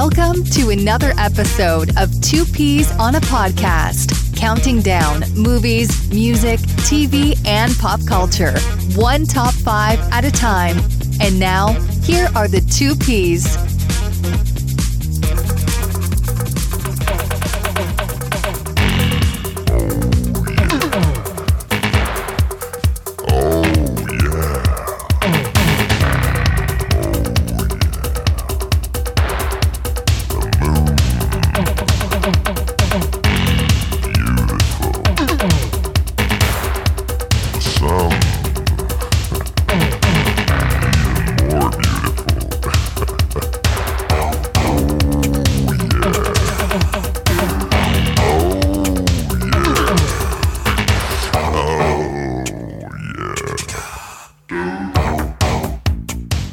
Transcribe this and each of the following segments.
Welcome to another episode of Two Peas on a Podcast, counting down movies, music, TV, and pop culture, one top five at a time. And now, here are the two Peas.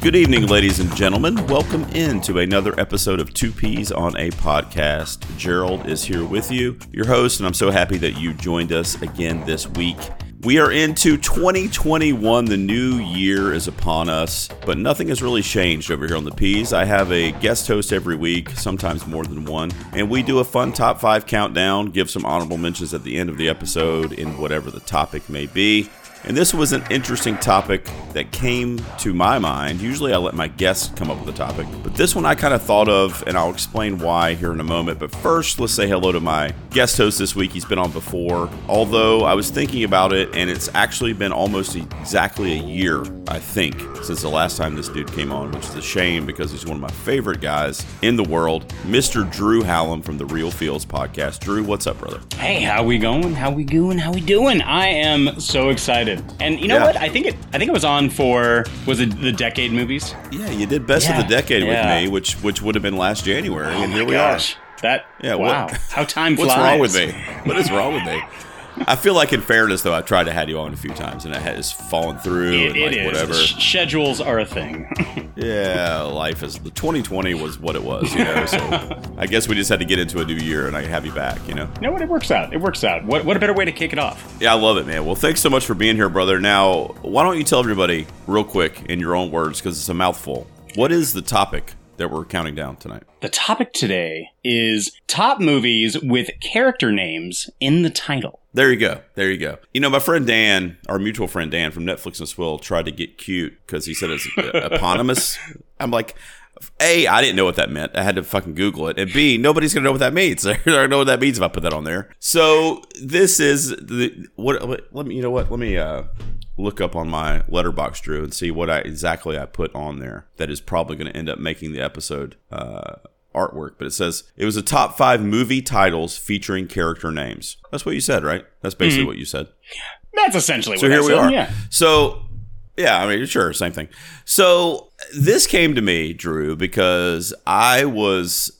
Good evening, ladies and gentlemen. Welcome in to another episode of Two Peas on a Podcast. Gerald is here with you, your host, and I'm so happy that you joined us again this week. We are into 2021. The new year is upon us, but nothing has really changed over here on the Peas. I have a guest host every week, sometimes more than one, and we do a fun top five countdown, give some honorable mentions at the end of the episode in whatever the topic may be. And this was an interesting topic that came to my mind. Usually I let my guests come up with a topic, but this one I kind of thought of, and I'll explain why here in a moment. But first, let's say hello to my guest host this week. He's been on before, although I was thinking about it, and it's actually been almost exactly a year, I think, since the last time this dude came on, which is a shame because he's one of my favorite guys in the world, Mr. Drew Hallum from the Reel Feels podcast. Drew, what's up, brother? Hey, how we going? How we doing? How we doing? I am so excited. And you know Yeah. what? I think it. I think it was on for was it the decade movies? Yeah, you did best Yeah, of the decade yeah. with me, which which would have been last January, oh and Oh here my we gosh. That Yeah, what- wow. How time flies. What's wrong with me? What is wrong with me? I feel like, in fairness, though, I've tried to have you on a few times, and it has fallen through, It, and like is. whatever. Sh- schedules are a thing. Yeah, life is. The 2020 was what it was, you know. So I guess we just had to get into a new year, and I have you back, you know. you know what? It works out. It works out. What what a better way to kick it off? Yeah, I love it, man. Well, thanks so much for being here, brother. Now, why don't you tell everybody real quick in your own words, because it's a mouthful. What is the topic that we're counting down tonight? The topic today is top movies with character names in the title. There you go. There you go. You know, my friend Dan, our mutual friend Dan from Netflix and Swill, tried to get cute because he said it's eponymous. I'm like, A, I didn't know what that meant. I had to fucking Google it. And B, nobody's going to know what that means. They're going to know what that means if I put that on there. So this is the, what, what let me, you know what? Let me, uh, look up on my Letterboxd drew and see what I exactly I put on there that is probably going to end up making the episode uh, artwork. But it says it was a top five movie titles featuring character names. That's what you said, right? That's basically what you said. That's essentially So what here I we said. are. Yeah. So yeah, I mean, sure, same thing. So this came to me, Drew, because I was,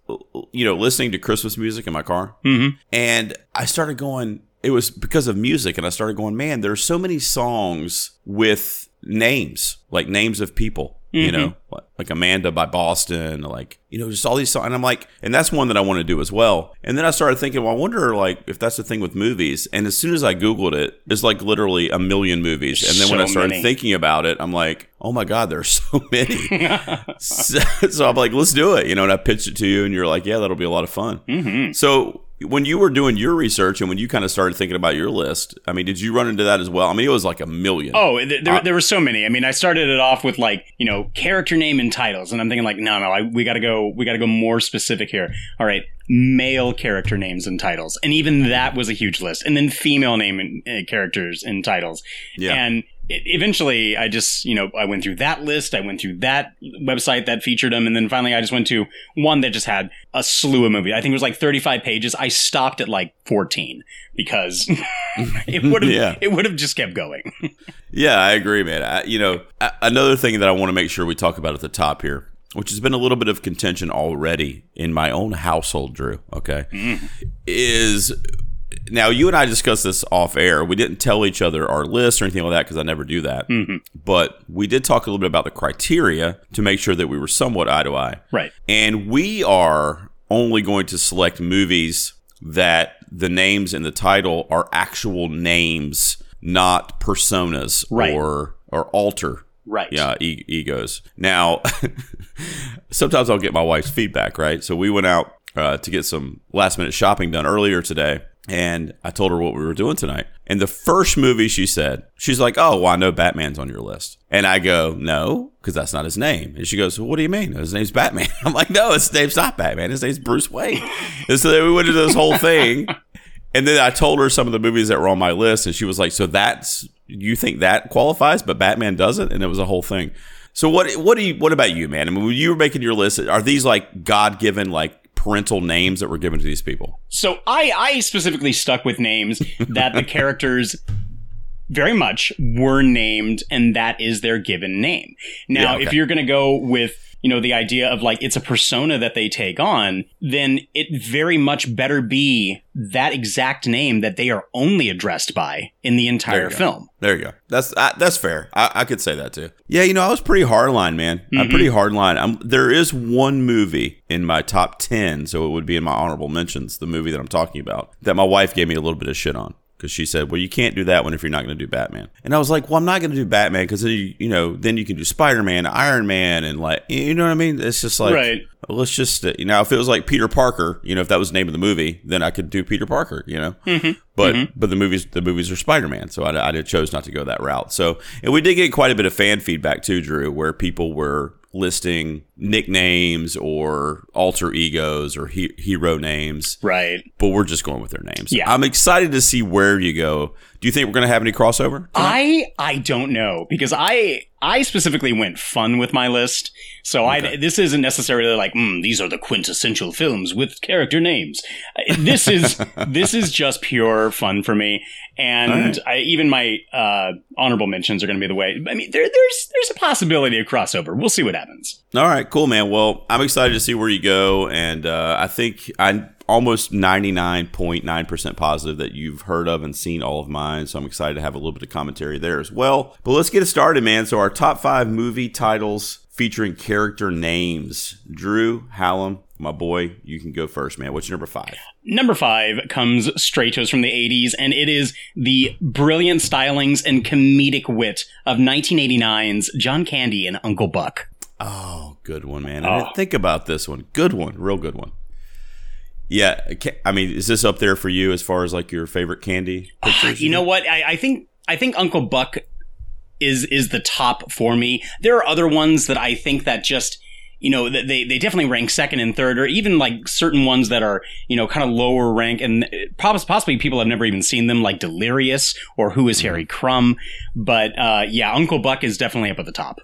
you know, listening to Christmas music in my car, Mhm. and I started going. It was because of music, and I started going, man, there's so many songs with names, like names of people. You mm-hmm. know, like- like Amanda by Boston, like you know, just all these songs. And I'm like, and that's one that I want to do as well. And then I started thinking, well, I wonder like if that's the thing with movies. And as soon as I googled it, it's like literally a million movies. And then when I started many. thinking about it, I'm like, oh my god, there's so many. so, so I'm like, let's do it. You know, and I pitched it to you, and you're like, yeah, that'll be a lot of fun. Mm-hmm. So when you were doing your research and when you kind of started thinking about your list, I mean, did you run into that as well? I mean, it was like a million. Oh, th- Uh, there, there were so many. I mean, I started it off with like you know character name and titles, and I'm thinking like, no, no, I, we got to go, we got to go more specific here. All right, male character names and titles, and even that was a huge list, and then female name and uh, characters and titles, Yeah. and eventually I just you know I went through that list, I went through that website that featured them, and then finally I just went to one that just had a slew of movies. I think it was like 35 pages. I stopped at like 14 because it would have Yeah. it would have just kept going. Yeah, I agree, man. I, you know, a- another thing that I want to make sure we talk about at the top here, which has been a little bit of contention already in my own household, Drew, okay, mm. is now you and I discussed this off air. We didn't tell each other our list or anything like that because I never do that. But we did talk a little bit about the criteria to make sure that we were somewhat eye to eye. Right. And we are only going to select movies that the names in the title are actual names, not personas Right. or or alter Right. Yeah, e- egos. Now, sometimes I'll get my wife's feedback, right? So we went out uh, to get some last minute shopping done earlier today. And I told her what we were doing tonight. And the first movie she said, she's like, Oh, well, I know Batman's on your list. And I go, No, because that's not his name. And she goes, well, What do you mean? His name's Batman. I'm like, No, his name's not Batman. His name's Bruce Wayne. and so then we went into this whole thing. And then I told her some of the movies that were on my list. And she was like, So that's, you think that qualifies, but Batman doesn't? And it was a whole thing. So what what do you what about you, man? I mean, when you were making your list, are these like God given like parental names that were given to these people? So I I specifically stuck with names that the characters very much were named and that is their given name. Now, Yeah, okay. if you're going to go with you know the idea of like it's a persona that they take on, then it very much better be that exact name that they are only addressed by in the There entire go. film. There you go. That's that's fair. I, I could say that too. Yeah, you know, I was pretty hardline, man. I'm mm-hmm. pretty hardline. I'm, there is one movie in my top ten, so it would be in my honorable mentions. The movie that I'm talking about that my wife gave me a little bit of shit on because she said, "Well, you can't do that one if you're not going to do Batman." And I was like, "Well, I'm not going to do Batman because you, you know, then you can do Spider Man, Iron Man, and like, you know what I mean? It's just like, Right. let's just uh, you know, if it was like Peter Parker, you know, if that was the name of the movie, then I could do Peter Parker, you know. But but the movies the movies are Spider Man, so I, I chose not to go that route. So and we did get quite a bit of fan feedback too, Drew, where people were listing nicknames or alter egos or he- hero names, Right. but we're just going with their names. Yeah. I'm excited to see where you go. Do you think we're going to have any crossover? I I don't know because I I specifically went fun with my list. So I this isn't necessarily like mm, these are the quintessential films with character names. This is this is just pure fun for me. And I, even my uh, honorable mentions are going to be the way. I mean, there, there's there's a possibility of crossover. We'll see what happens. All right, cool, man. Well, I'm excited to see where you go, and uh, I think I'm almost 99.9% positive that you've heard of and seen all of mine. So I'm excited to have a little bit of commentary there as well. But let's get it started, man. So our top five movie titles featuring character names. Drew Hallum, my boy, you can go first, man. What's your number five? Number five comes straight to us from the 80s, and it is the brilliant stylings and comedic wit of 1989's John Candy and Uncle Buck. Oh, good one, man. I Oh. didn't think about this one. Good one, real good one. Yeah, I mean, is this up there for you as far as like your favorite candy? pictures? You know what? I, I think I think Uncle Buck is is the top for me. There are other ones that I think that just you know they they definitely rank second and third, or even like certain ones that are you know kind of lower rank, and possibly people have never even seen them, like Delirious or Who Is Harry Crumb. But uh, yeah, Uncle Buck is definitely up at the top.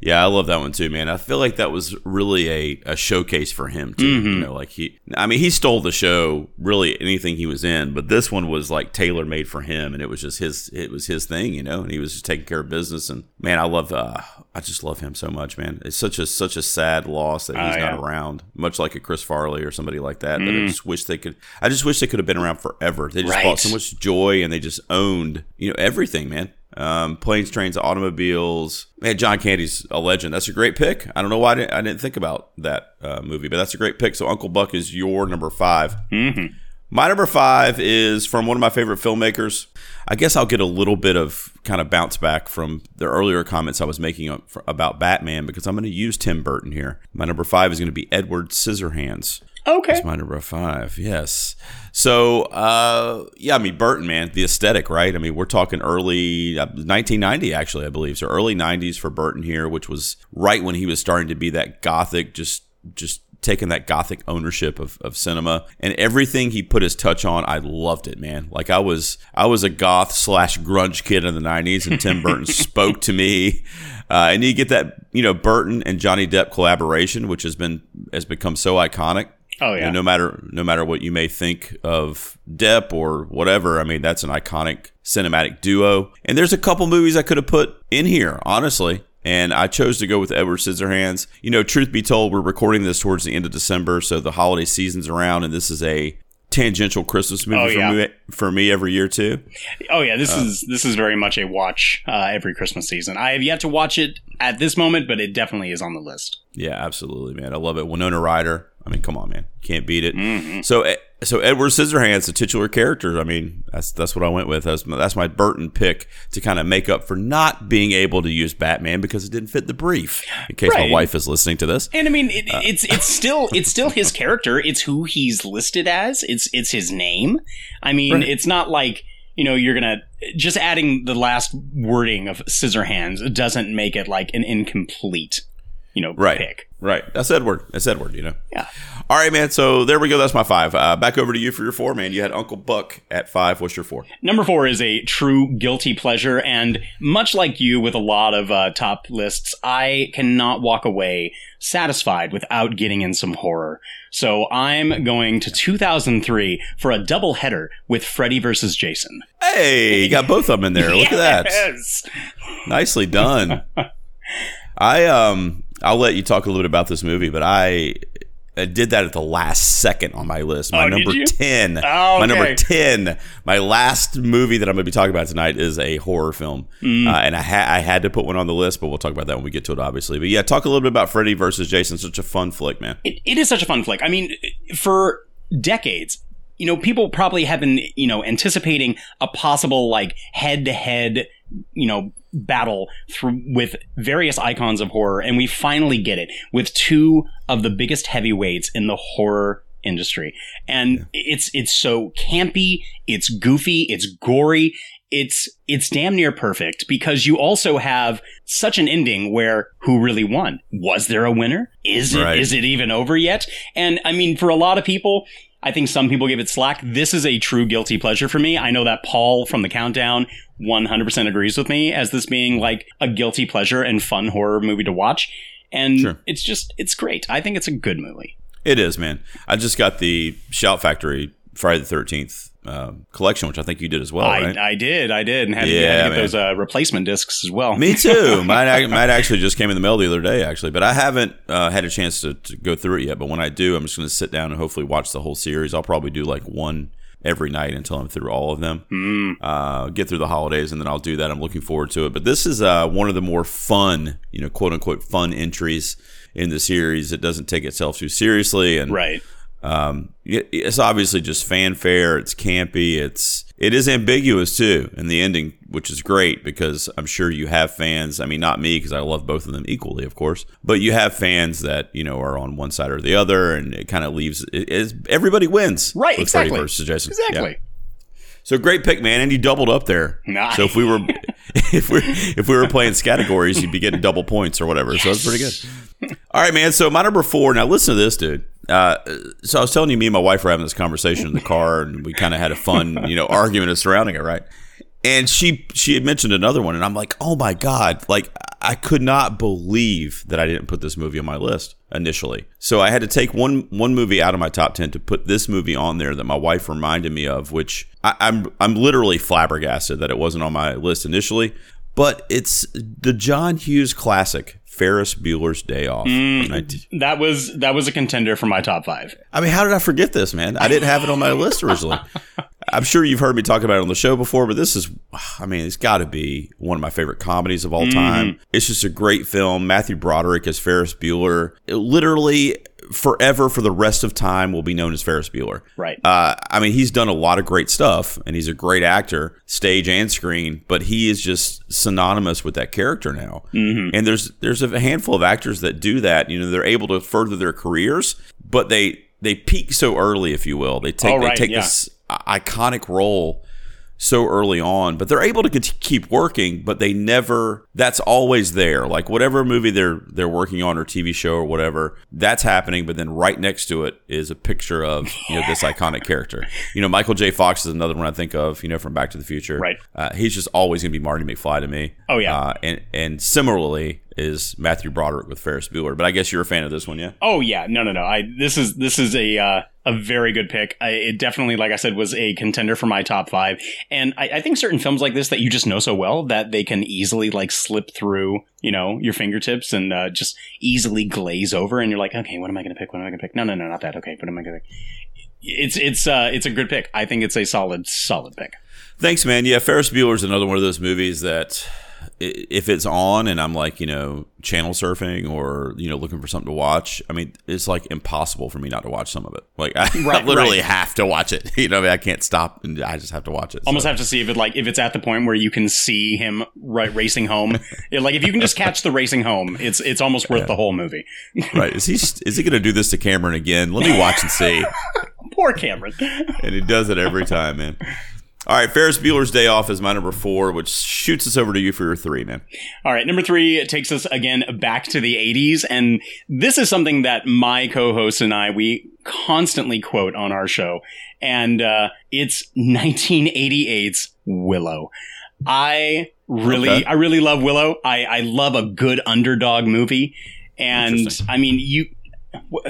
Yeah, I love that one too, man. I feel like that was really a, a showcase for him too. You know, like he, I mean, he stole the show, really anything he was in, but this one was like tailor made for him, and it was just his, it was his thing, you know, and he was just taking care of business. And man, I love, uh, I just love him so much, man. It's such a such a sad loss that he's Oh, not around, much like a Chris Farley or somebody like that. That I just wish they could. I just wish they could have been around forever. They just Right. brought so much joy, and they just owned, you know, everything, man um, planes, trains, automobiles. Man, John Candy's a legend. That's a great pick. I don't know why I didn't, I didn't think about that uh, movie, but that's a great pick. So Uncle Buck is your number 5 Mm-hmm. My number five is from one of my favorite filmmakers. I guess I'll get a little bit of kind of bounce back from the earlier comments I was making about Batman because I'm going to use Tim Burton here. My number five is going to be Edward Scissorhands. Okay. That's my number five. Yes. So, uh, yeah, I mean, Burton, man, the aesthetic, right? I mean, we're talking early uh, 1990, actually, I believe. So early 90s for Burton here, which was right when he was starting to be that gothic, just, just taking that gothic ownership of, of cinema and everything he put his touch on. I loved it, man. Like I was, I was a goth slash grunge kid in the 90s and Tim Burton spoke to me. Uh, and you get that, you know, Burton and Johnny Depp collaboration, which has been, has become so iconic. Oh You yeah. know, no matter no matter what you may think of Depp or whatever, I mean that's an iconic cinematic duo. And there's a couple movies I could have put in here, honestly. And I chose to go with Edward Scissorhands. You know, truth be told, we're recording this towards the end of December, so the holiday season's around, and this is a tangential Christmas movie Oh, for yeah. me for me every year too. Oh yeah, this Uh. is this is very much a watch uh, every Christmas season. I have yet to watch it at this moment, but it definitely is on the list. Yeah, absolutely, man. I love it. Winona Ryder. I mean, come on, man. Can't beat it. Mm-hmm. So, eh, so Edward Scissorhands, the titular character. I mean, that's that's what I went with. That's my, that's my Burton pick to kind of make up for not being able to use Batman because it didn't fit the brief. In case Right. my wife is listening to this, And I mean, it, uh, it's it's still it's still his character. It's who he's listed as. It's it's his name. I mean, Right. it's not like you know you're gonna just adding the last wording of Scissorhands doesn't make it like an incomplete, you know, right, pick. right. That's Edward. That's Edward. You know. Yeah. All right, man. So there we go. That's my five. Uh, back over to you for your four, man. You had Uncle Buck at five. What's your four? Number four is a true guilty pleasure, and much like you with a lot of uh, top lists, I cannot walk away satisfied without getting in some horror. So I'm going to 2003 for a double header with Freddy versus Jason. Hey, you got both of them in there. Look at that. Yes. Nicely done. I um I'll let you talk a little bit about this movie, but I, I did that at the last second on my list. My Oh, number ten. Oh, okay. My number ten. My last movie that I'm going to be talking about tonight is a horror film, Mm. uh, and I ha- I had to put one on the list, but we'll talk about that when we get to it, obviously. But yeah, talk a little bit about Freddy versus Jason. Such a fun flick, man. it, it is such a fun flick. I mean, for decades, you know, people probably have been, you know, anticipating a possible like head to head, you know, battle through with various icons of horror, and we finally get it with two of the biggest heavyweights in the horror industry. And it's it's so campy, it's goofy, it's gory, it's it's damn near perfect because you also have such an ending where who really won? Was there a winner? Is it is Right. it even over yet? And I mean, for a lot of people, I think some people give it slack. This is a true guilty pleasure for me. I know that Paul from the Countdown 100% agrees with me as this being like a guilty pleasure and fun horror movie to watch. And Sure. it's just, it's great. I think it's a good movie. It is, man. I just got the Shout Factory Friday the Thirteenth uh, collection, which I think you did as well, I, right? I did, I did, and had to, Yeah, had to get man. those uh, replacement discs as well. Me too. mine, mine actually just came in the mail the other day, actually, but I haven't uh, had a chance to, to go through it yet. But when I do, I'm just going to sit down and hopefully watch the whole series. I'll probably do like one every night until I'm through all of them. Mm. Uh, get through the holidays, and then I'll do that. I'm looking forward to it. But this is uh, one of the more fun, you know, quote unquote, fun entries in the series. It doesn't take itself too seriously, and Right. Um, it's obviously just fanfare. It's campy. It's it is ambiguous too in the ending, which is great because I'm sure you have fans. I mean, not me because I love both of them equally, of course, but you have fans that you know are on one side or the other, and it kind of leaves. It, it's, everybody wins, Right, with Freddy exactly. versus Jason. Exactly. Yeah. So great pick, man, and you doubled up there. Nice. So if we were if we if we were playing categories, you'd be getting double points or whatever. So that's pretty good. All right, man. So my number four. Now listen to this, dude. Uh, so I was telling you, me and my wife were having this conversation in the car, and we kind of had a fun, you know, argument surrounding it, right? And she she had mentioned another one, and I'm like, oh my god, like I could not believe that I didn't put this movie on my list initially. So I had to take one one movie out of my top ten to put this movie on there that my wife reminded me of, which I, I'm I'm literally flabbergasted that it wasn't on my list initially. But it's the John Hughes classic, Ferris Bueller's Day Off. Mm, 19 That was that was a contender for my top five. I mean, how did I forget this, man? I didn't have it on my list originally. I'm sure you've heard me talk about it on the show before, but this is, I mean, it's got to be one of my favorite comedies of all mm. time. It's just a great film. Matthew Broderick as Ferris Bueller. It literally, forever for the rest of time, will be known as Ferris Bueller. Right. Uh, I mean, he's done a lot of great stuff, and he's a great actor, stage and screen. But he is just synonymous with that character now. Mm-hmm. And there's there's a handful of actors that do that. You know, they're able to further their careers, but they they peak so early, if you will. They take right, they take yeah. this iconic role so early on, but they're able to keep working, but they never that's always there. Like whatever movie they're they're working on or TV show or whatever, that's happening, but then right next to it is a picture of, you know, this iconic character. You know, Michael J. Fox is another one I think of, you know, from Back to the Future. Right. Uh, he's just always going to be Marty McFly to me. Oh, yeah. Uh, and and similarly is Matthew Broderick with Ferris Bueller, but I guess you're a fan of this one, yeah? Oh yeah, no, no, no. I this is this is a uh, a very good pick. I, it definitely, like I said, was a contender for my top five. And I, I think certain films like this that you just know so well that they can easily like slip through, you know, your fingertips and uh, just easily glaze over. And you're like, okay, what am I going to pick? What am I going to pick? No, no, no, not that. Okay, what am I going to pick? It's it's uh it's a good pick. I think it's a solid solid pick. Thanks, man. Yeah, Ferris Bueller's another one of those movies that if it's on and I'm like, you know, channel surfing or, you know, looking for something to watch, I mean, it's like impossible for me not to watch some of it. Like, I, Right, literally right. have to watch it. You know, I, mean, I can't stop and I just have to watch it. Almost So- have to see if it like if it's at the point where you can see him right racing home. Yeah, like if you can just catch the racing home, it's it's almost worth the whole movie. right. Is he, is he going to do this to Cameron again? Let me watch and see. Poor Cameron. and he does it every time, man. All right, Ferris Bueller's Day Off is my number four, which shoots us over to you for your three, man. All right, number three takes us again back to the 80s. And this is something that my co host and I, we constantly quote on our show. And uh, it's 1988's Willow. I really, Okay. I really love Willow. I, I love a good underdog movie. And I mean, you,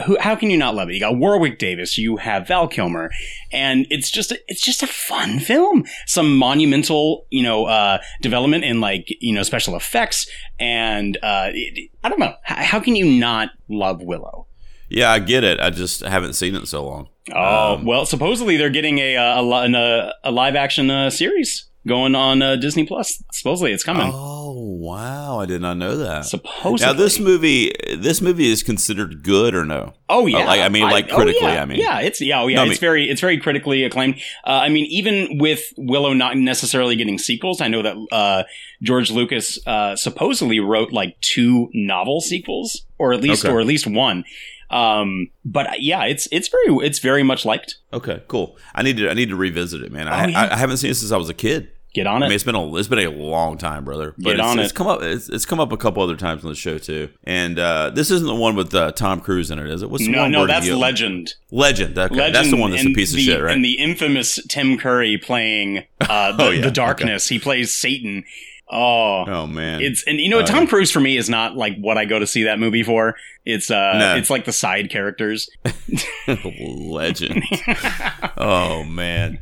who, how can you not love it? You got Warwick Davis, you have Val Kilmer, and it's just a, it's just a fun film. Some monumental, you know, uh, development in like you know special effects, and uh, it, I don't know. H- how can you not love Willow? Yeah, I get it. I just haven't seen it in so long. Oh Um, well, supposedly they're getting a a, a, li- an, uh, a live action uh, series going on uh, Disney Plus. Supposedly it's coming. Oh wow, I did not know that. supposedly Now this movie, this movie is considered good or no? Oh yeah, like- I mean, like, critically, yeah. I mean. yeah, it's yeah, oh yeah, No, I it's mean- very it's very critically acclaimed. Uh, I mean, even with Willow not necessarily getting sequels, I know that uh, George Lucas uh, supposedly wrote like two novel sequels, or at least Okay. or at least one. Um, but uh, yeah, it's it's very it's very much liked. Okay, cool. I need to I need to revisit it, man. Oh, I, yeah. I, I haven't seen it since I was a kid. Get on it. I mean, it's been a it's been a long time, brother. But Get it's, on it's it. come up it's, it's come up a couple other times on the show too. And uh, this isn't the one with uh, Tom Cruise in it, is it? What's the no, one no, that's Legend. Legend. Okay, Legend. that's the one that's a piece of shit, right? And the infamous Tim Curry playing uh, the, Oh, yeah. the Darkness. He plays Satan. Oh, oh man, It's and you know Tom. Cruise for me is not like what I go to see that movie for. It's uh No. it's like the side characters. Legend. oh man.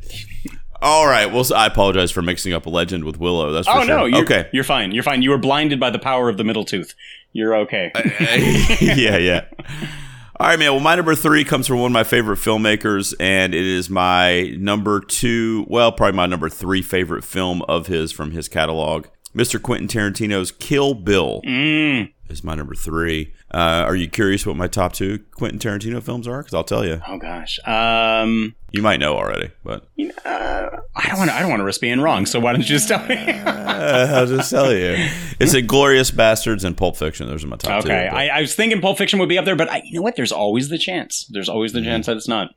All right. Well, so I apologize for mixing up a legend with Willow. That's for oh sure. no, you're, okay. you're fine. You're fine. You were blinded by the power of the middle tooth. You're okay. yeah, yeah. All right, man. Well, my number three comes from one of my favorite filmmakers, and it is my number two, well, probably my number three favorite film of his from his catalog. Mr. Quentin Tarantino's Kill Bill Mm. is my number three. Uh, are you curious what my top two Quentin Tarantino films are? Because I'll tell you. Oh gosh. Um You might know already, but you know, uh, I don't want to I don't want to risk being wrong, so why don't you just tell me? uh, I'll just tell you. It's Inglourious Basterds and Pulp Fiction. Those are my top two. okay. I, I was thinking Pulp Fiction would be up there, but I, you know what? There's always the chance. There's always Mm-hmm. the chance that it's not.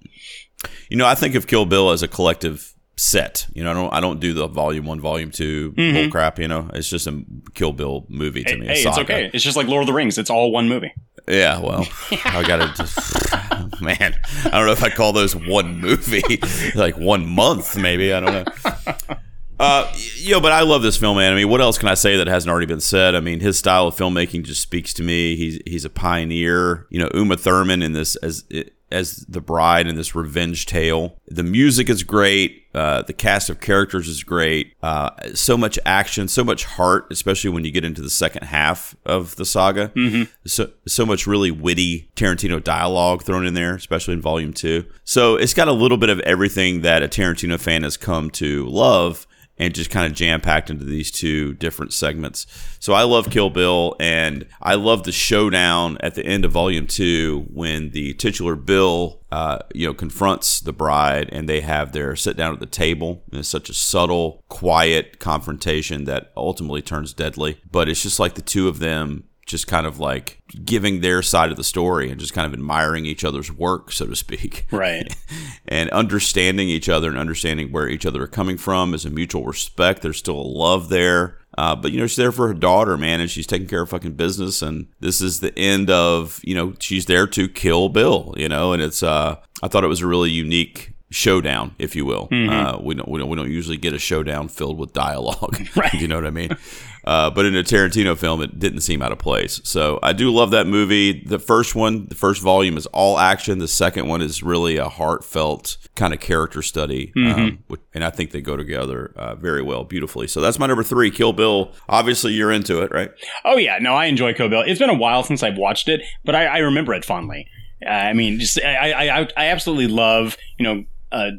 You know, I think of Kill Bill as a collective set. You know, I don't I don't do the volume one, volume 2 bull crap. You know, it's just a Kill Bill movie to Mm-hmm. Hey, me. hey, it's okay. It's just like Lord of the Rings. It's all one movie. Yeah, well, I gotta just man. I don't know if I call those one movie, like one month, maybe. I don't know. Uh, yo, but I love this film, man. I mean, what else can I say that hasn't already been said? I mean, his style of filmmaking just speaks to me. He's he's a pioneer. You know, Uma Thurman in this as as the bride in this revenge tale. The music is great. Uh, the cast of characters is great. Uh, so much action, so much heart, especially when you get into the second half of the saga. So so much really witty Tarantino dialogue thrown in there, especially in Volume Two. So it's got a little bit of everything that a Tarantino fan has come to love and just kind of jam packed into these two different segments. So I love Kill Bill, and I love the showdown at the end of Volume Two when the titular Bill, uh, you know, confronts the bride, and they have their sit down at the table. And it's such a subtle, quiet confrontation that ultimately turns deadly. But it's just like the two of them just kind of like giving their side of the story and just kind of admiring each other's work, so to speak Right. and understanding each other and understanding where each other are coming from is a mutual respect. There's still a love there. Uh, but you know, she's there for her daughter, man, and she's taking care of fucking business. And this is the end of, you know, she's there to kill Bill, you know, and it's, uh, I thought it was a really unique showdown, if you will. Uh, we don't, we don't, we don't usually get a showdown filled with dialogue. Right. you know what I mean? Uh, but in a Tarantino film, it didn't seem out of place. So I do love that movie. The first one, the first volume is all action. The second one is really a heartfelt kind of character study. Um, which- and I think they go together uh, very well, beautifully. So that's my number three, Kill Bill. Obviously, you're into it, right? Oh yeah, no, I enjoy Kill Bill. It's been a while since I've watched it, but I, I remember it fondly. Uh, I mean, just I, I, I, I absolutely love you know uh,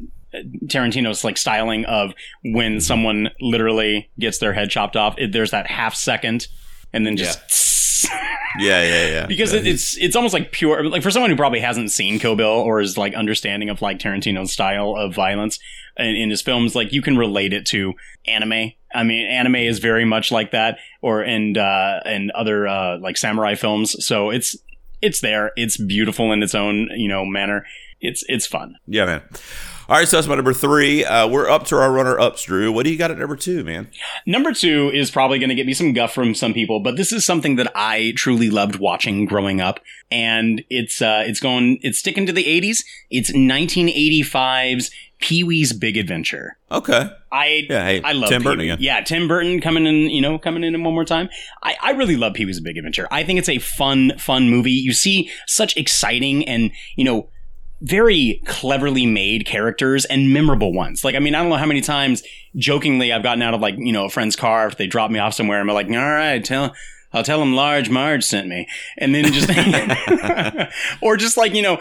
Tarantino's like styling of when someone literally gets their head chopped off. It, there's that half second, and then just. Yeah, yeah, yeah. because yeah. it, it's it's almost like pure like for someone who probably hasn't seen Kill Bill or is like understanding of like Tarantino's style of violence in, in his films, like you can relate it to anime. I mean, anime is very much like that, or and uh, and other uh, like samurai films. So it's it's there. It's beautiful in its own you know manner. It's it's fun. yeah, man. All right, so that's my number three. Uh, we're up to our runner ups, Drew. What do you got at number two, man? Number two is probably going to get me some guff from some people, but this is something that I truly loved watching growing up, and it's uh, it's going it's sticking to the '80s. It's 1985's Pee Wee's Big Adventure. Okay. I Yeah, hey, I love Tim Burton Pee-wee. again. Yeah, Tim Burton coming in, you know, coming in one more time. I, I really love Pee Wee's Big Adventure. I think it's a fun, fun movie. You see such exciting and you know very cleverly made characters and memorable ones. Like, I mean, I don't know how many times jokingly I've gotten out of like, you know, a friend's car if they drop me off somewhere and I'm like, all right, tell, I'll tell them large Marge sent me. And then just, or just like, you know,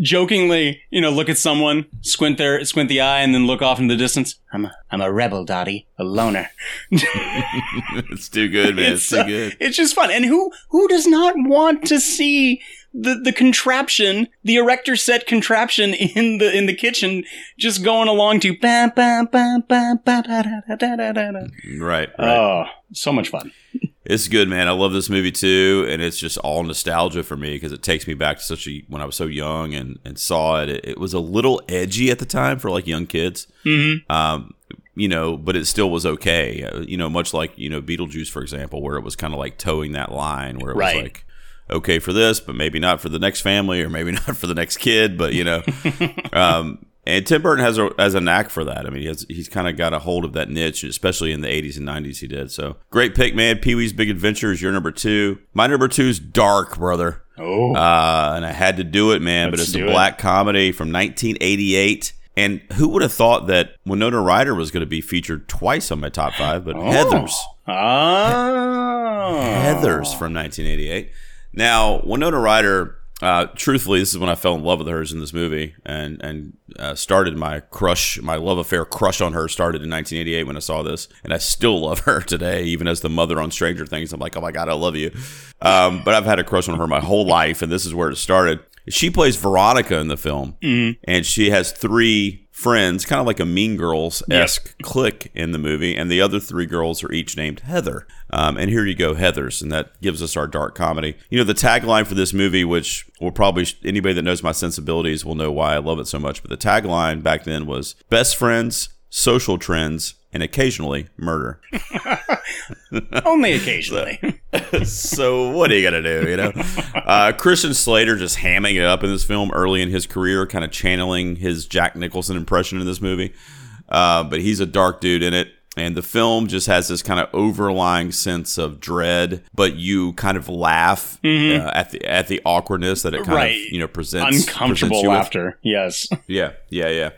jokingly, you know, look at someone, squint their, squint the eye and then look off in the distance. I'm a, I'm a rebel, Dottie, a loner. it's too good, man. It's, too uh, good. It's just fun. And who who does not want to see the the contraption, the erector set contraption in the in the kitchen, just going along to ba ba ba ba ba da da da da da da. Right, right. Oh, so much fun. It's good, man. I love this movie too, and it's just all nostalgia for me because it takes me back to such a when I was so young and and saw it. It, it was a little edgy at the time for like young kids, Mm-hmm. um, you know, but it still was okay. Uh, you know, much like you know Beetlejuice, for example, where it was kind of like towing that line where it Right. was like okay for this, but maybe not for the next family or maybe not for the next kid, but you know. um, and Tim Burton has a has a knack for that. I mean, he has, he's kind of got a hold of that niche, especially in the 80s and 90s. He did so. Great pick, man. Pee Wee's Big Adventure is your number two. My number two is Dark, brother. Oh, Uh, and I had to do it, man. but Let's it's a do it. black comedy from 1988. And who would have thought that Winona Ryder was going to be featured twice on my top five? But Heather's. Oh. Heathers from 1988. Now, Winona Ryder, uh, truthfully, this is when I fell in love with hers in this movie, and and uh, started my crush, my love affair crush on her started in 1988 when I saw this, and I still love her today, even as the mother on Stranger Things. I'm like, oh my god, I love you. Um, but I've had a crush on her my whole life, and this is where it started. She plays Veronica in the film, and she has three friends, kind of like a Mean Girls esque clique in the movie, and the other three girls are each named Heather. Um, and here you go, Heather's, and that gives us our dark comedy. You know, the tagline for this movie, which will probably anybody that knows my sensibilities will know why I love it so much, but the tagline back then was "Best friends, social trends." And occasionally murder. Only occasionally. so what are you gonna do? You know, uh, Christian Slater just hamming it up in this film early in his career, kind of channeling his Jack Nicholson impression in this movie. Uh, but he's a dark dude in it, and the film just has this kind of overlying sense of dread. But you kind of laugh uh, at the at the awkwardness that it kind Mm-hmm. Right. of you know presents Uncomfortable presents you with. laughter. Yes. Yeah, yeah, yeah.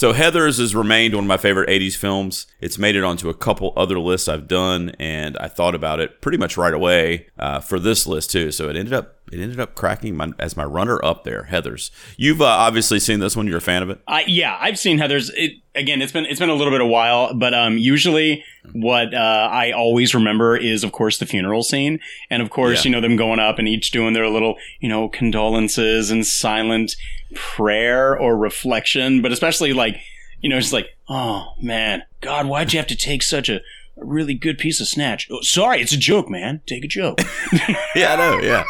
So Heather's has remained one of my favorite 80s films. It's made it onto a couple other lists I've done, and I thought about it pretty much right away uh, for this list too. So it ended up it ended up cracking my, as my runner up there. Heather's. You've uh, obviously seen this one. You're a fan of it. I yeah, I've seen Heather's. It again. It's been it's been a little bit of a while, but um, usually what uh, I always remember is, of course, the funeral scene, and of course, Yeah. you know them going up and each doing their little, you know, condolences and silent prayer or reflection, but especially like, you know, just like, oh man, God, why'd you have to take such a a really good piece of snatch? Oh, sorry, it's a joke, man. Take a joke. yeah, I know. Yeah.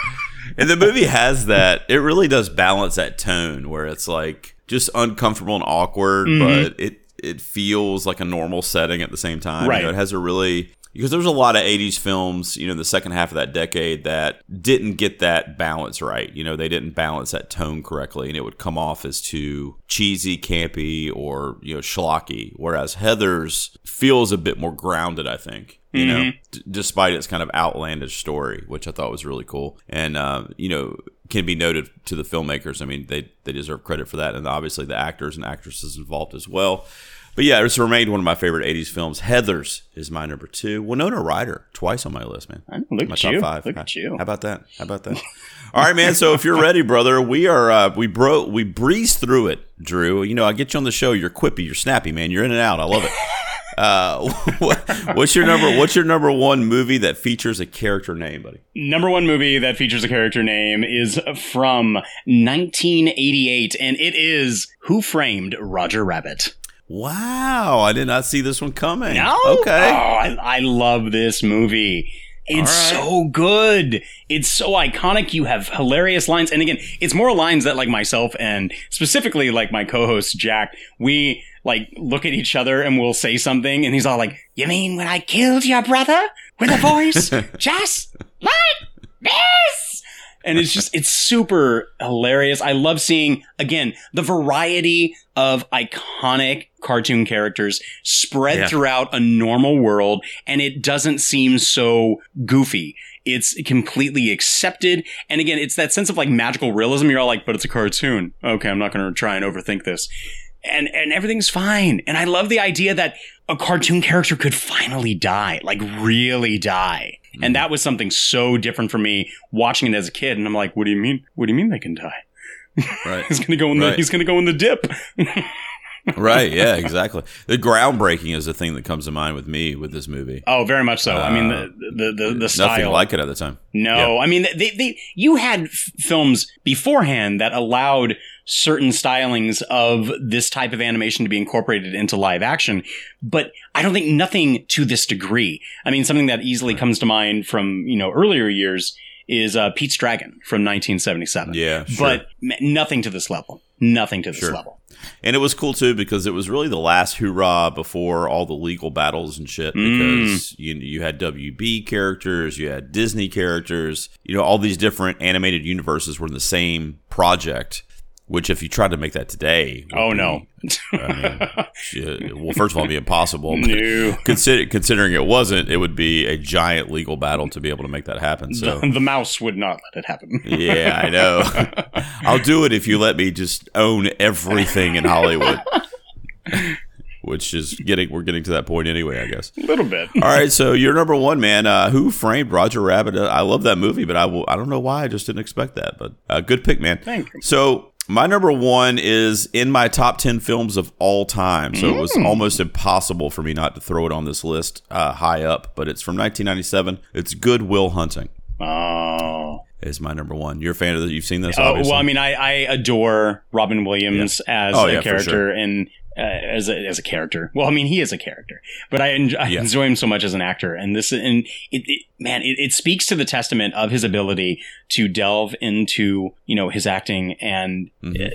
And the movie has that. It really does balance that tone where it's like just uncomfortable and awkward, Mm-hmm. but it it feels like a normal setting at the same time. You Right. know, it has a really because there's a lot of 80s films, you know, the second half of that decade that didn't get that balance right. You know, they didn't balance that tone correctly and it would come off as too cheesy, campy, or, you know, schlocky. Whereas Heather's feels a bit more grounded, I think. You know, d- despite its kind of outlandish story, which I thought was really cool, and uh, you know, can be noted to the filmmakers. I mean, they they deserve credit for that, and obviously the actors and actresses involved as well. But yeah, it's remained one of my favorite '80s films. Heather's is my number two. Winona Ryder twice on my list, man. I know, look my at top you. five. Look at you. How about that? How about that? All right, man. So if you're ready, brother, we are uh, we bro we breezed through it Drew. You know, I get you on the show. You're quippy. You're snappy, man. You're in and out. I love it. Uh, what, what's your number? What's your number one movie that features a character name, buddy? Number one movie that features a character name is from 1988, and it is Who Framed Roger Rabbit. Wow, I did not see this one coming. No? Okay. Oh, I, I love this movie. It's right. so good. It's so iconic. You have hilarious lines. And again, it's more lines that like myself and specifically like my co-host Jack, we like look at each other and we'll say something and he's all like, You mean when I killed your brother? With a voice just like this? And it's just, it's super hilarious. I love seeing, again, the variety of iconic cartoon characters spread Yeah. throughout a normal world, and it doesn't seem so goofy. It's completely accepted. And again, it's that sense of like magical realism. You're all like, but it's a cartoon. Okay, I'm not going to try and overthink this. And, and everything's fine. And I love the idea that a cartoon character could finally die, like really die. And that was something so different for me watching it as a kid. And I'm like, what do you mean? What do you mean they can die? Right. He's gonna go in the Right. he's gonna go in the dip. right. Yeah. Exactly. The groundbreaking is the thing that comes to mind with me with this movie. Oh, very much so. I mean Uh, the the the, the Nothing like it at the time. no, I mean they they you had f- films beforehand that allowed certain stylings of this type of animation to be incorporated into live action, but I don't think nothing to this degree. I mean something that easily comes to mind from you know earlier years is uh, Pete's Dragon from 1977. Yeah. Sure. but m- nothing to this level. Nothing to this Sure. level. And it was cool too because it was really the last hoorah before all the legal battles and shit. Mm. Because you you had WB characters, you had Disney characters, you know, all these different animated universes were in the same project. Which, if you tried to make that today, Oh be- no. I mean, well, first of all, it'd be impossible. No. Consider, considering it wasn't, it would be a giant legal battle to be able to make that happen. So, the, the mouse would not let it happen. yeah, I know. I'll do it if you let me just own everything in Hollywood. Which is getting we're getting to that point anyway, I guess. A little bit. All right, so you're number one, man. Uh, who framed Roger Rabbit? Uh, I love that movie, but I will, I don't know why I just didn't expect that. But uh, good pick, man. Thank you. So my number one is in my top ten films of all time. So it was Mm. almost impossible for me not to throw it on this list uh, high up. But it's from 1997. It's Good Will Hunting. Oh. Is my number one. You're a fan of this? You've seen this? Oh, obviously. well, I mean, I, I adore Robin Williams as Oh, a yeah, character sure. and uh, as a, as a character. Well, I mean, he is a character, but I, enjoy, I enjoy him so much as an actor. And this, and it, it man, it, it speaks to the testament of his ability to delve into, you know, his acting and Mhm. uh,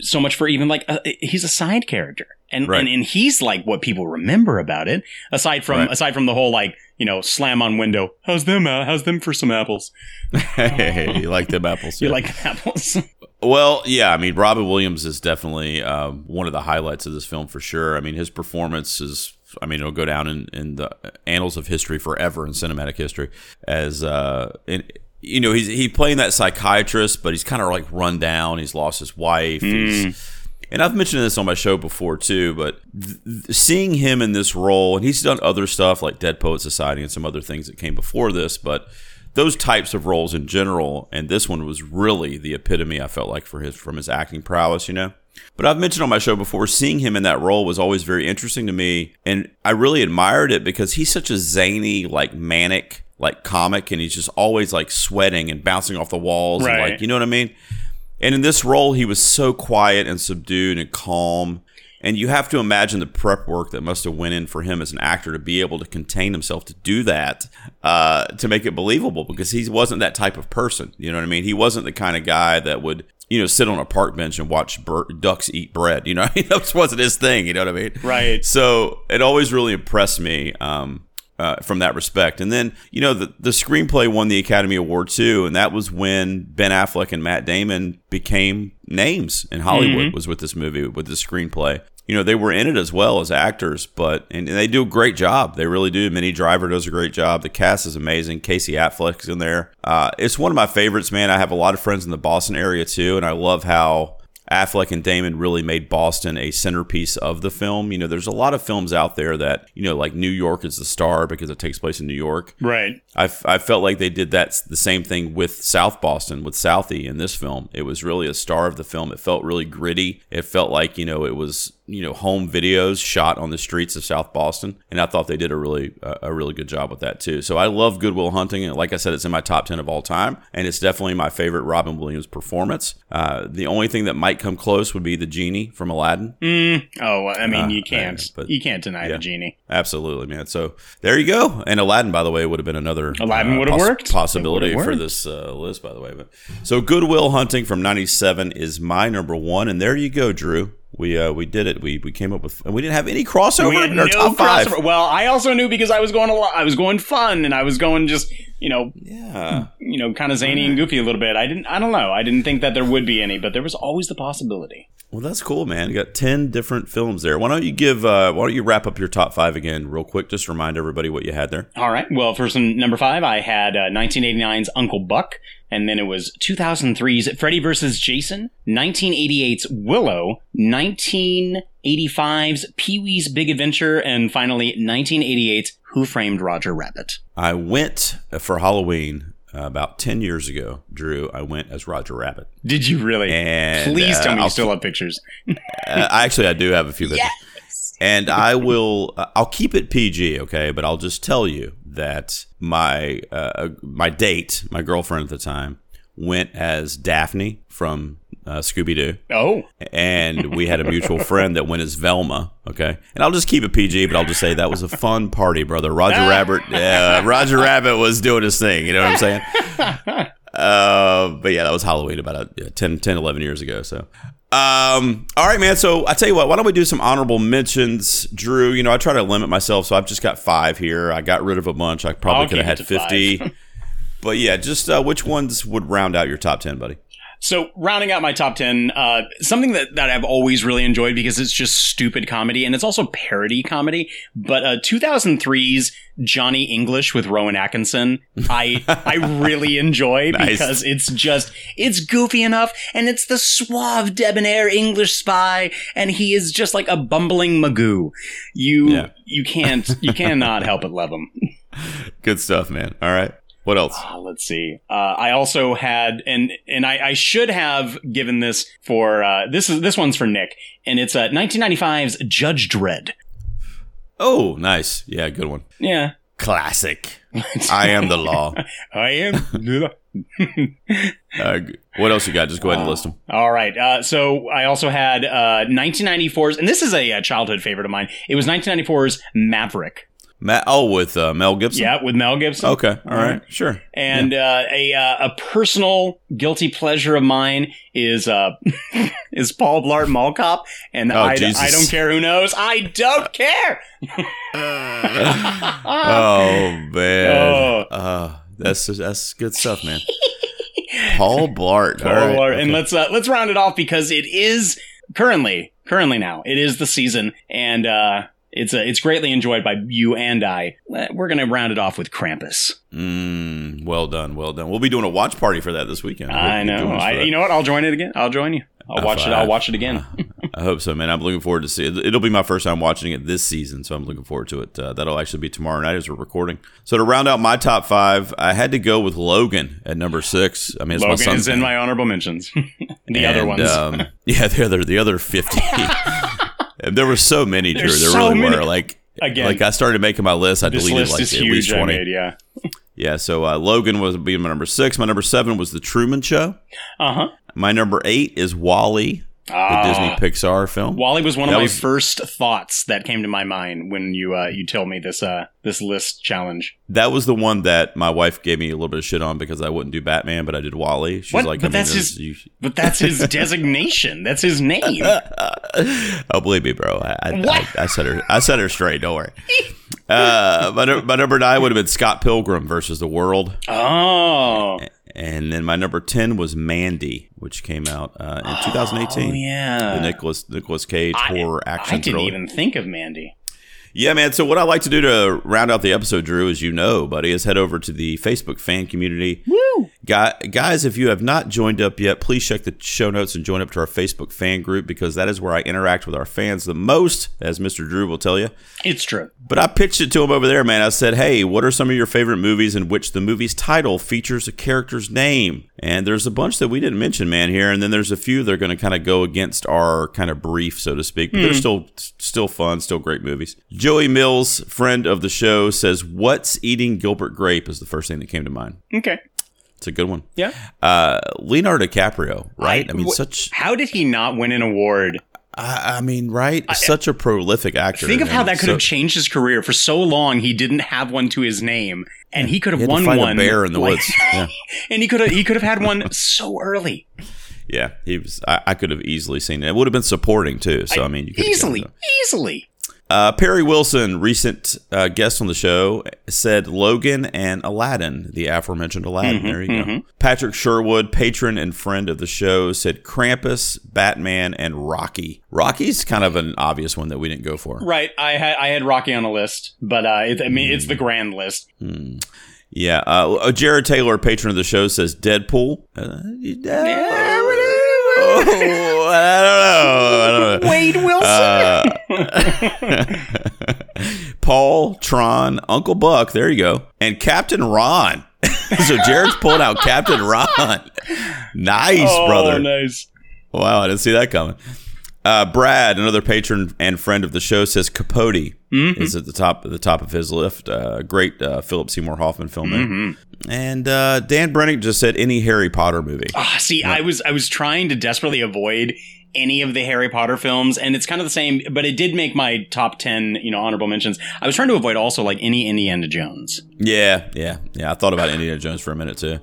so much for even like, uh, he's a side character. And, Right. and and he's like what people remember about it, aside from Right. aside from the whole like you know slam on window. How's them? Uh, how's them for some apples? hey, you like them apples? You yeah. like apples? Well, yeah. I mean, Robin Williams is definitely um, one of the highlights of this film for sure. I mean, his performance is. I mean, it'll go down in, in the annals of history forever in cinematic history as uh, in, you know he's he playing that psychiatrist, but he's kind of like run down. He's lost his wife. He's, and I've mentioned this on my show before too, but th- th- seeing him in this role, and he's done other stuff like Dead Poet Society and some other things that came before this, but those types of roles in general, and this one was really the epitome. I felt like for his from his acting prowess, you know. But I've mentioned on my show before, seeing him in that role was always very interesting to me, and I really admired it because he's such a zany, like manic, like comic, and he's just always like sweating and bouncing off the walls, and like you know what I mean. And in this role, he was so quiet and subdued and calm. And you have to imagine the prep work that must have went in for him as an actor to be able to contain himself to do that, uh, to make it believable because he wasn't that type of person. You know what I mean? He wasn't the kind of guy that would, you know, sit on a park bench and watch bir- ducks eat bread. You know, that wasn't his thing. You know what I mean? Right. So it always really impressed me um, uh, from that respect. And then, you know, the, the screenplay won the Academy Award too. And that was when Ben Affleck and Matt Damon became names in Hollywood, was with this movie, with the screenplay. You know, they were in it as well as actors, but, and, and they do a great job. They really do. Minnie Driver does a great job. The cast is amazing. Casey Affleck's in there. Uh, it's one of my favorites, man. I have a lot of friends in the Boston area too. And I love how Affleck and Damon really made Boston a centerpiece of the film. You know, there's a lot of films out there that you know, like New York is the star because it takes place in New York. Right. I, f- I felt like they did that the same thing with South Boston with Southie in this film. It was really a star of the film. It felt really gritty. It felt like you know it was you know home videos shot on the streets of South Boston, and I thought they did a really a really good job with that too. So I love Good Will Hunting, and like I said, it's in my top ten of all time, and it's definitely my favorite Robin Williams performance. Uh, the only thing that might come close would be the genie from Aladdin. Mm. Oh, I mean, Uh, you can't uh, but- you can't deny yeah. the genie. Absolutely, man. So there you go. And Aladdin, by the way, would have been another Aladdin uh, would've worked. possibility It would've for this uh, list, by the way. But so Good Will Hunting from '97 is my number one, and there you go, Drew. We uh, we did it. We we came up with, and we didn't have any crossover we had in our no top five. crossover. Well, I also knew because I was going a lot. I was going fun, and I was going just you know Yeah, you know kind of zany and goofy a little bit. I didn't. I don't know. I didn't think that there would be any, but there was always the possibility. well, that's cool, man. You got ten different films there. Why don't you give? Uh, why don't you wrap up your top five again, real quick? Just remind everybody what you had there. All right. Well, first number five, I had uh, 1989's Uncle Buck, and then it was 2003's Freddy vs. Jason, 1988's Willow, 1985's Pee Wee's Big Adventure, and finally 1988's Who Framed Roger Rabbit. I went uh, for Halloween uh, about ten years ago. Drew, I went as Roger Rabbit. Did you really? And, Please uh, tell me you I'll still have pictures. Uh, actually, I do have a few bits. And I will. Uh, I'll keep it PG, okay? But I'll just tell you that my uh, my date, my girlfriend at the time, went as Daphne from uh, Scooby Doo, Oh, and we had a mutual friend that went as Velma. Okay, and I'll just keep it PG, but I'll just say that was a fun party, brother. Roger Rabbit, Roger Rabbit was doing his thing. You know what I'm saying? Uh, but yeah, that was Halloween about uh, yeah, 10, 10, 11 years ago. So, um, all right, man. So I tell you what, why don't we do some honorable mentions, Drew? You know, I try to limit myself, so I've just got five here. I got rid of a bunch. I probably could have had fifty. but yeah, just uh, which ones would round out your top ten, buddy? So, rounding out my top 10, uh, something that, that I've always really enjoyed because it's just stupid comedy and it's also parody comedy. But uh, 2003's Johnny English with Rowan Atkinson, I I really enjoy Nice. because it's just it's goofy enough and it's the suave, debonair English spy, and he is just like a bumbling magoo. You Yeah. you can't you cannot help but love him. Good stuff, man. All right, what else? Uh, let's see. Uh, I also had, and and I, I should have given this for uh, this is this one's for Nick, and it's uh, 1995's Judge Dredd. Oh, nice. Yeah, good one. Yeah, Classic. I am the law. I am. Uh, g- what else you got? Just go ahead and list them. All right. Uh, so I also had uh, 1994's, and this is a, uh childhood favorite of mine. It was 1994's Maverick. Matt. Oh, with uh, Mel Gibson. Yeah, with Mel Gibson. Okay. All right. Sure. And uh, a uh, a personal guilty pleasure of mine is uh, is Paul Blart Mall Cop, and Oh, I, Jesus. I don't care who knows. I don't care. Oh man. Oh. Uh, that's that's good stuff, man. Paul Blart. Paul right. Blart. Okay. And let's uh, let's round it off because it is currently currently now it is the season, and uh, it's uh, it's greatly enjoyed by you and I. Uh, We're gonna round it off with Krampus. Mm, well done. Well done. We'll be doing a watch party for that this weekend. I you can join know. I, you know what? I'll join it again. I'll join you. I'll watch it. I'll watch it again. I hope so, man. I'm looking forward to see it. It'll be my first time watching it this season, so I'm looking forward to it. Uh, that'll actually be tomorrow night as we're recording. So to round out my top five, I had to go with Logan at number six. I mean, Logan is in my honorable mentions. the other And, ones. um, yeah, the other the other fifty. And there were so many, Drew. There's There so really many. were. Like Again. like I started making my list. I deleted like at least twenty. made, yeah. Yeah. So uh, Logan was being my number six. My number seven was the Truman Show. Uh huh. My number eight is WALL-E, the Ah. Disney Pixar film. WALL-E was one of That my was- first thoughts that came to my mind when you uh, you told me this uh, this list challenge. That was the one that my wife gave me a little bit of shit on because I wouldn't do Batman, but I did WALL-E. She's What? like, But I that's there's- his- you- But that's his designation. That's his name. oh, believe me, bro. I, I, What? I, I set her. I set her straight. Don't worry. Uh, my, my number nine would have been Scott Pilgrim versus the World, Oh, and then my number ten was Mandy, which came out uh, in 2018. oh yeah. The Nicolas Nicolas Cage I- horror action I didn't thriller. even think of Mandy. Yeah, man. So what I like to do to round out the episode, Drew, as you know, buddy, is head over to the Facebook fan community. Woo! Guys, if you have not joined up yet, please check the show notes and join up to our Facebook fan group because that is where I interact with our fans the most, as Mr. Drew will tell you. It's true. But I pitched it to him over there, man. I said, hey, what are some of your favorite movies in which the movie's title features a character's name? And there's a bunch that we didn't mention, man, here. And then there's a few that are going to kind of go against our kind of brief, so to speak. But they're hmm. still still fun, still great movies. Joey Mills, friend of the show, says, What's Eating Gilbert Grape is the first thing that came to mind. Okay. It's a good one. Yeah. Uh, Leonardo DiCaprio, right? I, mean, wh- such. How did he not win an award? I, I mean, right? such a prolific actor. Think of how that could So- have changed his career. For so long, he didn't have one to his name, and he could have He had to won one. bear in the like- woods. Yeah. and he could have he could have had one so early, Yeah, he was. I, I could have easily seen it. It would have been supporting too. So I, mean, you could easily, easily. Uh, Perry Wilson, recent uh, guest on the show, said Logan and Aladdin, the aforementioned Aladdin. there you go. Patrick Sherwood, patron and friend of the show, said Krampus, Batman, and Rocky. Rocky's kind of an obvious one that we didn't go for. Right. I had I had Rocky on the list, but uh, it, I mean it's the grand list. Yeah. Uh, Jarrod Taylor, patron of the show, says Deadpool. Uh, oh, I don't know. I don't know. Wade Wilson. Uh, Paul, Tron, Uncle Buck, there you go, and Captain Ron. so Jarrod's pulling out Captain Ron. Nice, oh, brother. nice. Wow, I didn't see that coming. Uh, Brad, another patron and friend of the show, says Capote Mm-hmm. is at the top the top of his list. Uh, great uh, Philip Seymour Hoffman film. Mm-hmm. And uh, Dan Brenic just said any Harry Potter movie. Ah, see, I was I was trying to desperately avoid any of the Harry Potter films, and it's kind of the same, but it did make my top ten, you know, honorable mentions. I was trying to avoid also like any Indiana Jones. Yeah, yeah, yeah. I thought about Indiana Jones for a minute too.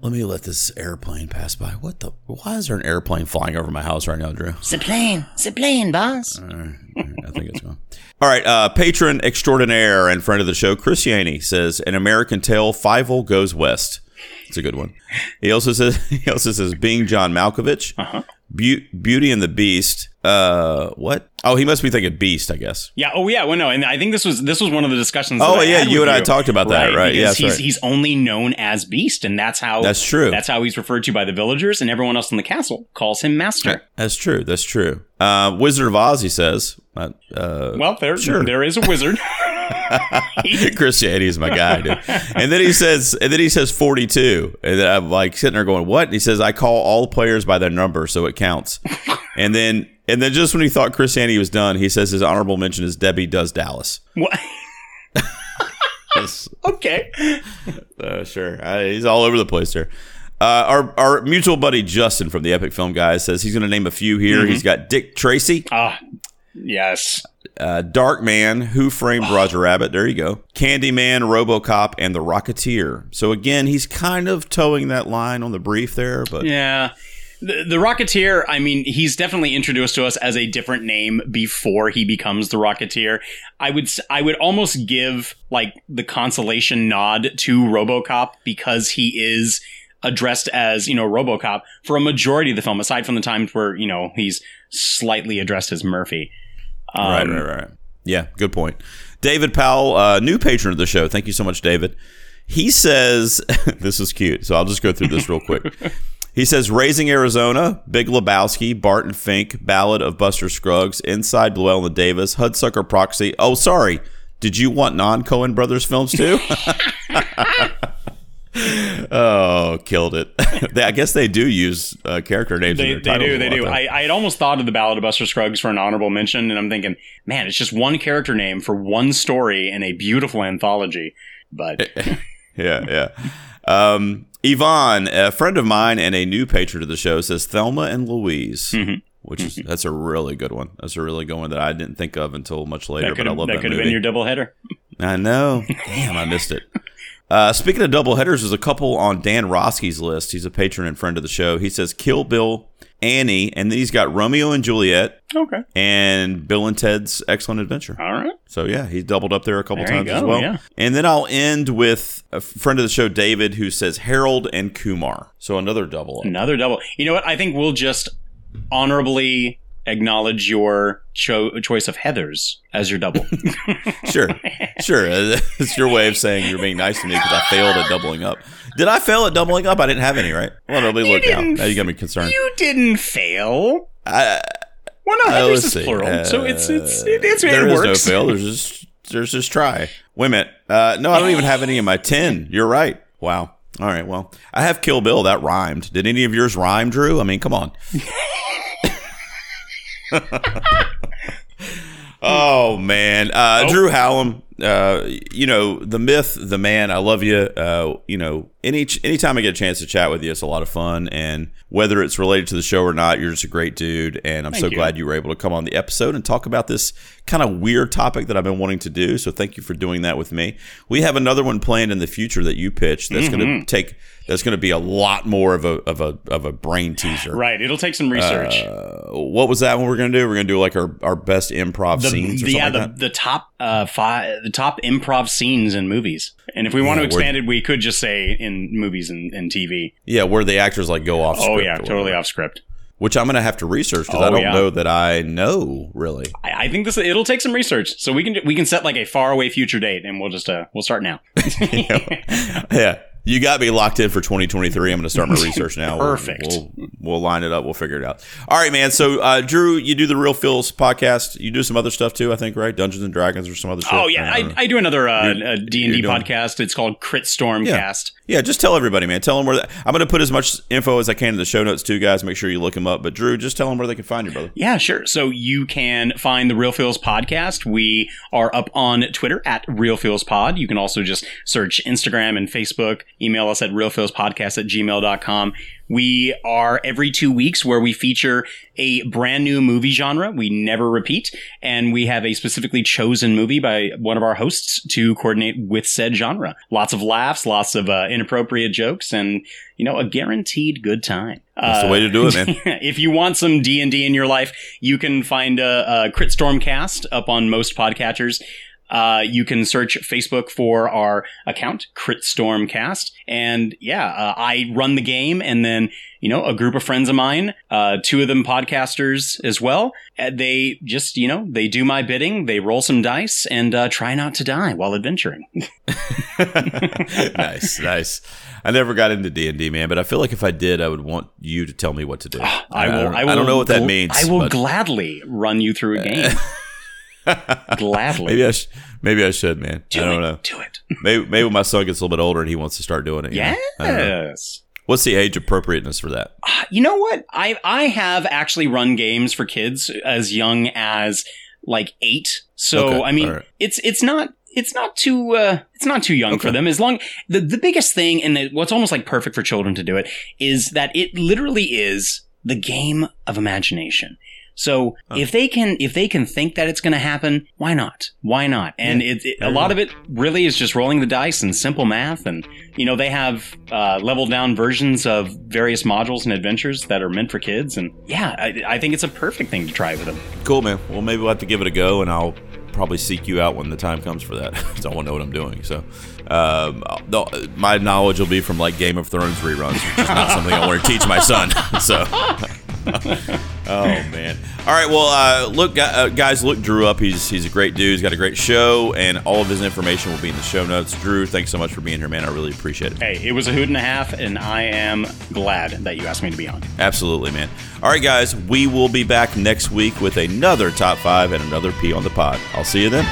Let me let this airplane pass by. What the? Why is there an airplane flying over my house right now, Drew? The plane, the plane, boss. I think it's gone. All right, uh, patron extraordinaire and friend of the show, Chris Yeany says, "An American Tale: Fievel Goes West." It's a good one. He also says he also says being John Malkovich, uh-huh. Beau- Beauty and the Beast. Uh, what? Oh, he must be thinking Beast, I guess. Yeah. Oh, yeah. Well, no, and I think this was this was one of the discussions. Oh, yeah, you and I talked about that, right? because Yeah, he's right. he's only known as Beast, and that's how That's true. That's how he's referred to by the villagers, and everyone else in the castle calls him Master. That's true. That's true. Uh, Wizard of Oz, he says. Uh, uh, Well, there Sure. there is a wizard. Chris Yeany is my guy, dude. And then he says, and then he says 42. And then I'm like sitting there going, what? And he says, I call all players by their number, so it counts. And then, and then just when he thought Chris Christianity was done, he says his honorable mention is Debbie does Dallas. what? Okay. uh, sure. Uh, he's all over the place there. Uh, our our mutual buddy Justin from the Epic Film Guys says he's going to name a few here. He's got Dick Tracy, Ah, yes. uh, Dark Man, Who Framed Roger Rabbit. There you go. Candyman, RoboCop, and The Rocketeer. So again, he's kind of towing that line on the brief there, but Yeah. The, the Rocketeer, I mean, he's definitely introduced to us as a different name before he becomes the Rocketeer. I would I would almost give like the consolation nod to RoboCop because he is addressed as, you know, RoboCop for a majority of the film aside from the times where, you know, he's slightly addressed as Murphy. Um, right, right, right. Yeah, good point. David Powell, uh, new patron of the show. Thank you so much, David. He says, this is cute. So I'll just go through this real quick. He says, Raising Arizona, Big Lebowski, Barton Fink, Ballad of Buster Scruggs, Inside Llewyn Davis, Hudsucker Proxy. Oh, sorry. Did you want non Coen Brothers films too? oh, killed it. They- I guess they do use uh, character names. They, in they their titles do, they do. I, I had almost thought of the Ballad of Buster Scruggs for an honorable mention, and I'm thinking, man, it's just one character name for one story in a beautiful anthology. But yeah, yeah. Um, Yvonne, a friend of mine and a new patron of the show, says Thelma and Louise, Mm-hmm. which is that's a really good one. That's a really good one that I didn't think of until much later. But I love that that, could have been your double header. I know. Damn, I missed it. Uh, speaking of double headers, there's a couple on Dan Roske's list. He's a patron and friend of the show. He says Kill Bill, Annie, and then he's got Romeo and Juliet Okay, and Bill and Ted's Excellent Adventure. all right. So yeah, he's doubled up there a couple There times as well. yeah. And then I'll end with a friend of the show, David, who says Harold and Kumar. So another double. Up. Another double. You know what? I think we'll just honorably acknowledge your cho- choice of Heather's as your double. Sure, sure. It's your way of saying you're being nice to me because I failed at doubling up. Did I fail at doubling up? I didn't have any, right? Well, let me look now. Now you got me concerned. you didn't fail. I, Well, no, uh, Heather's is see. plural, so it's it's it, it's, There it is works. no fail. There's just there's just try. Wait a minute. Uh, no, I don't even have any in my ten. You're right. Wow. All right. Well, I have Kill Bill. That rhymed. Did any of yours rhyme, Drew? I mean, come on. oh man, uh, Drew Hallum. Uh, you know the myth, the man. I love you. Uh, you know, any anytime I get a chance to chat with you, it's a lot of fun. And whether it's related to the show or not, you're just a great dude. And I'm so you. glad you were able to come on the episode and talk about this kind of weird topic that I've been wanting to do. So thank you for doing that with me. We have another one planned in the future that you pitched. That's Mm-hmm. going to take. That's going to be a lot more of a of a of a brain teaser. Right, it'll take some research. Uh, what was that one we're going to do? We're going to do like our, our best improv the, scenes or the- yeah, the, the top uh, five, the top improv scenes in movies. And if we want Yeah, to expand it, we could just say in movies and, and TV. Yeah, where the actors like go off. Oh yeah, totally off script. Which I'm going to have to research because I Oh, don't yeah. know that I know really. I, I think this it'll take some research, so we can we can set like a far away future date, and we'll just uh we'll start now. yeah. You got me locked in for 2023. I'm going to start my research now. We'll- Perfect. We'll, we'll, line it up. We'll figure it out. All right, man. So, uh, Drew, you do the Reel Feels podcast. You do some other stuff too, I think, right? Dungeons and Dragons or some other stuff. oh yeah, I, I do another uh, D and D podcast. It's called Crit Storm Yeah. Yeah, just tell everybody, man. Tell them where. The, I'm going to put as much info as I can in the show notes too, guys. Make sure you look them up. But Drew, just tell them where they can find you, brother. Yeah, sure. So you can find the Reel Feels podcast. We are up on Twitter at Reel Feels Pod. You can also just search Instagram and Facebook. Email us at reelfeelspodcast at gmail.com. We are every two weeks where we feature a brand new movie genre. We never repeat. And we have a specifically chosen movie by one of our hosts to coordinate with said genre. Lots of laughs, lots of uh, inappropriate jokes, and, you know, a guaranteed good time. That's the way to do it, man. Uh, if you want some D and D in your life, you can find a, a Crit Stormcast up on most podcatchers. Uh, you can search Facebook for our account, Crit Stormcast, and yeah, uh, I run the game, and then you know a group of friends of mine, uh, two of them podcasters as well. uh, they just you know they do my bidding, they roll some dice, and uh, try not to die while adventuring. nice, nice. I never got into D and D, man, but I feel like if I did, I would want you to tell me what to do. I will. don't, I, will I don't know what that means. I will but gladly run you through a game. gladly. maybe I, sh- maybe I should, man. do I don't it. know. Do it. Maybe, maybe when my son gets a little bit older and he wants to start doing it. you know? I don't know. Yes. What's the age appropriateness for that? You know what? I I have actually run games for kids as young as like eight. So Okay, I mean, right. it's it's not it's not too uh, it's not too young for them. As long the the biggest thing and what's almost like perfect for children to do it is that it literally is the game of imagination. So if they can if they can think that it's going to happen, why not? Why not? And it, it, a lot of it really is just rolling the dice and simple math. And you know they have uh, leveled down versions of various modules and adventures that are meant for kids. And yeah, I, I think it's a perfect thing to try with them. Cool, man. Well, maybe we'll have to give it a go, and I'll probably seek you out when the time comes for that, I want to know what I'm doing. So, um, my knowledge will be from like Game of Thrones reruns, which is not something I want to teach my son. So, oh man. All right. Well, uh, look, uh, guys, look Drew up. He's he's a great dude. He's got a great show, and all of his information will be in the show notes. Drew, thanks so much for being here, man. I really appreciate it. Hey, it was a hoot and a half, and I am glad that you asked me to be on. Absolutely, man. All right, guys, we will be back next week with another top five and another P on the pod. I'll see you then.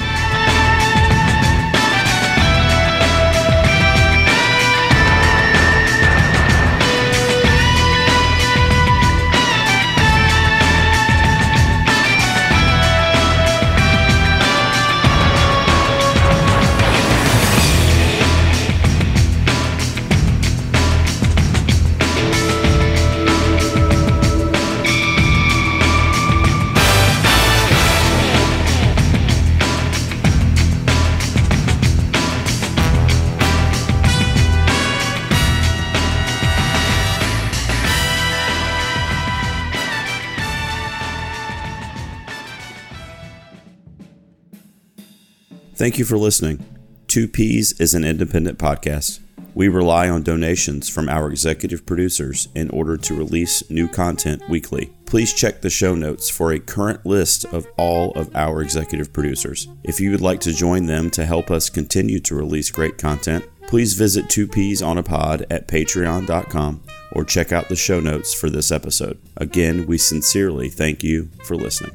Thank you for listening. Two Peas is an independent podcast. We rely on donations from our executive producers in order to release new content weekly. Please check the show notes for a current list of all of our executive producers. If you would like to join them to help us continue to release great content, please visit 2Ps on a pod at patreon.com or check out the show notes for this episode. Again, we sincerely thank you for listening.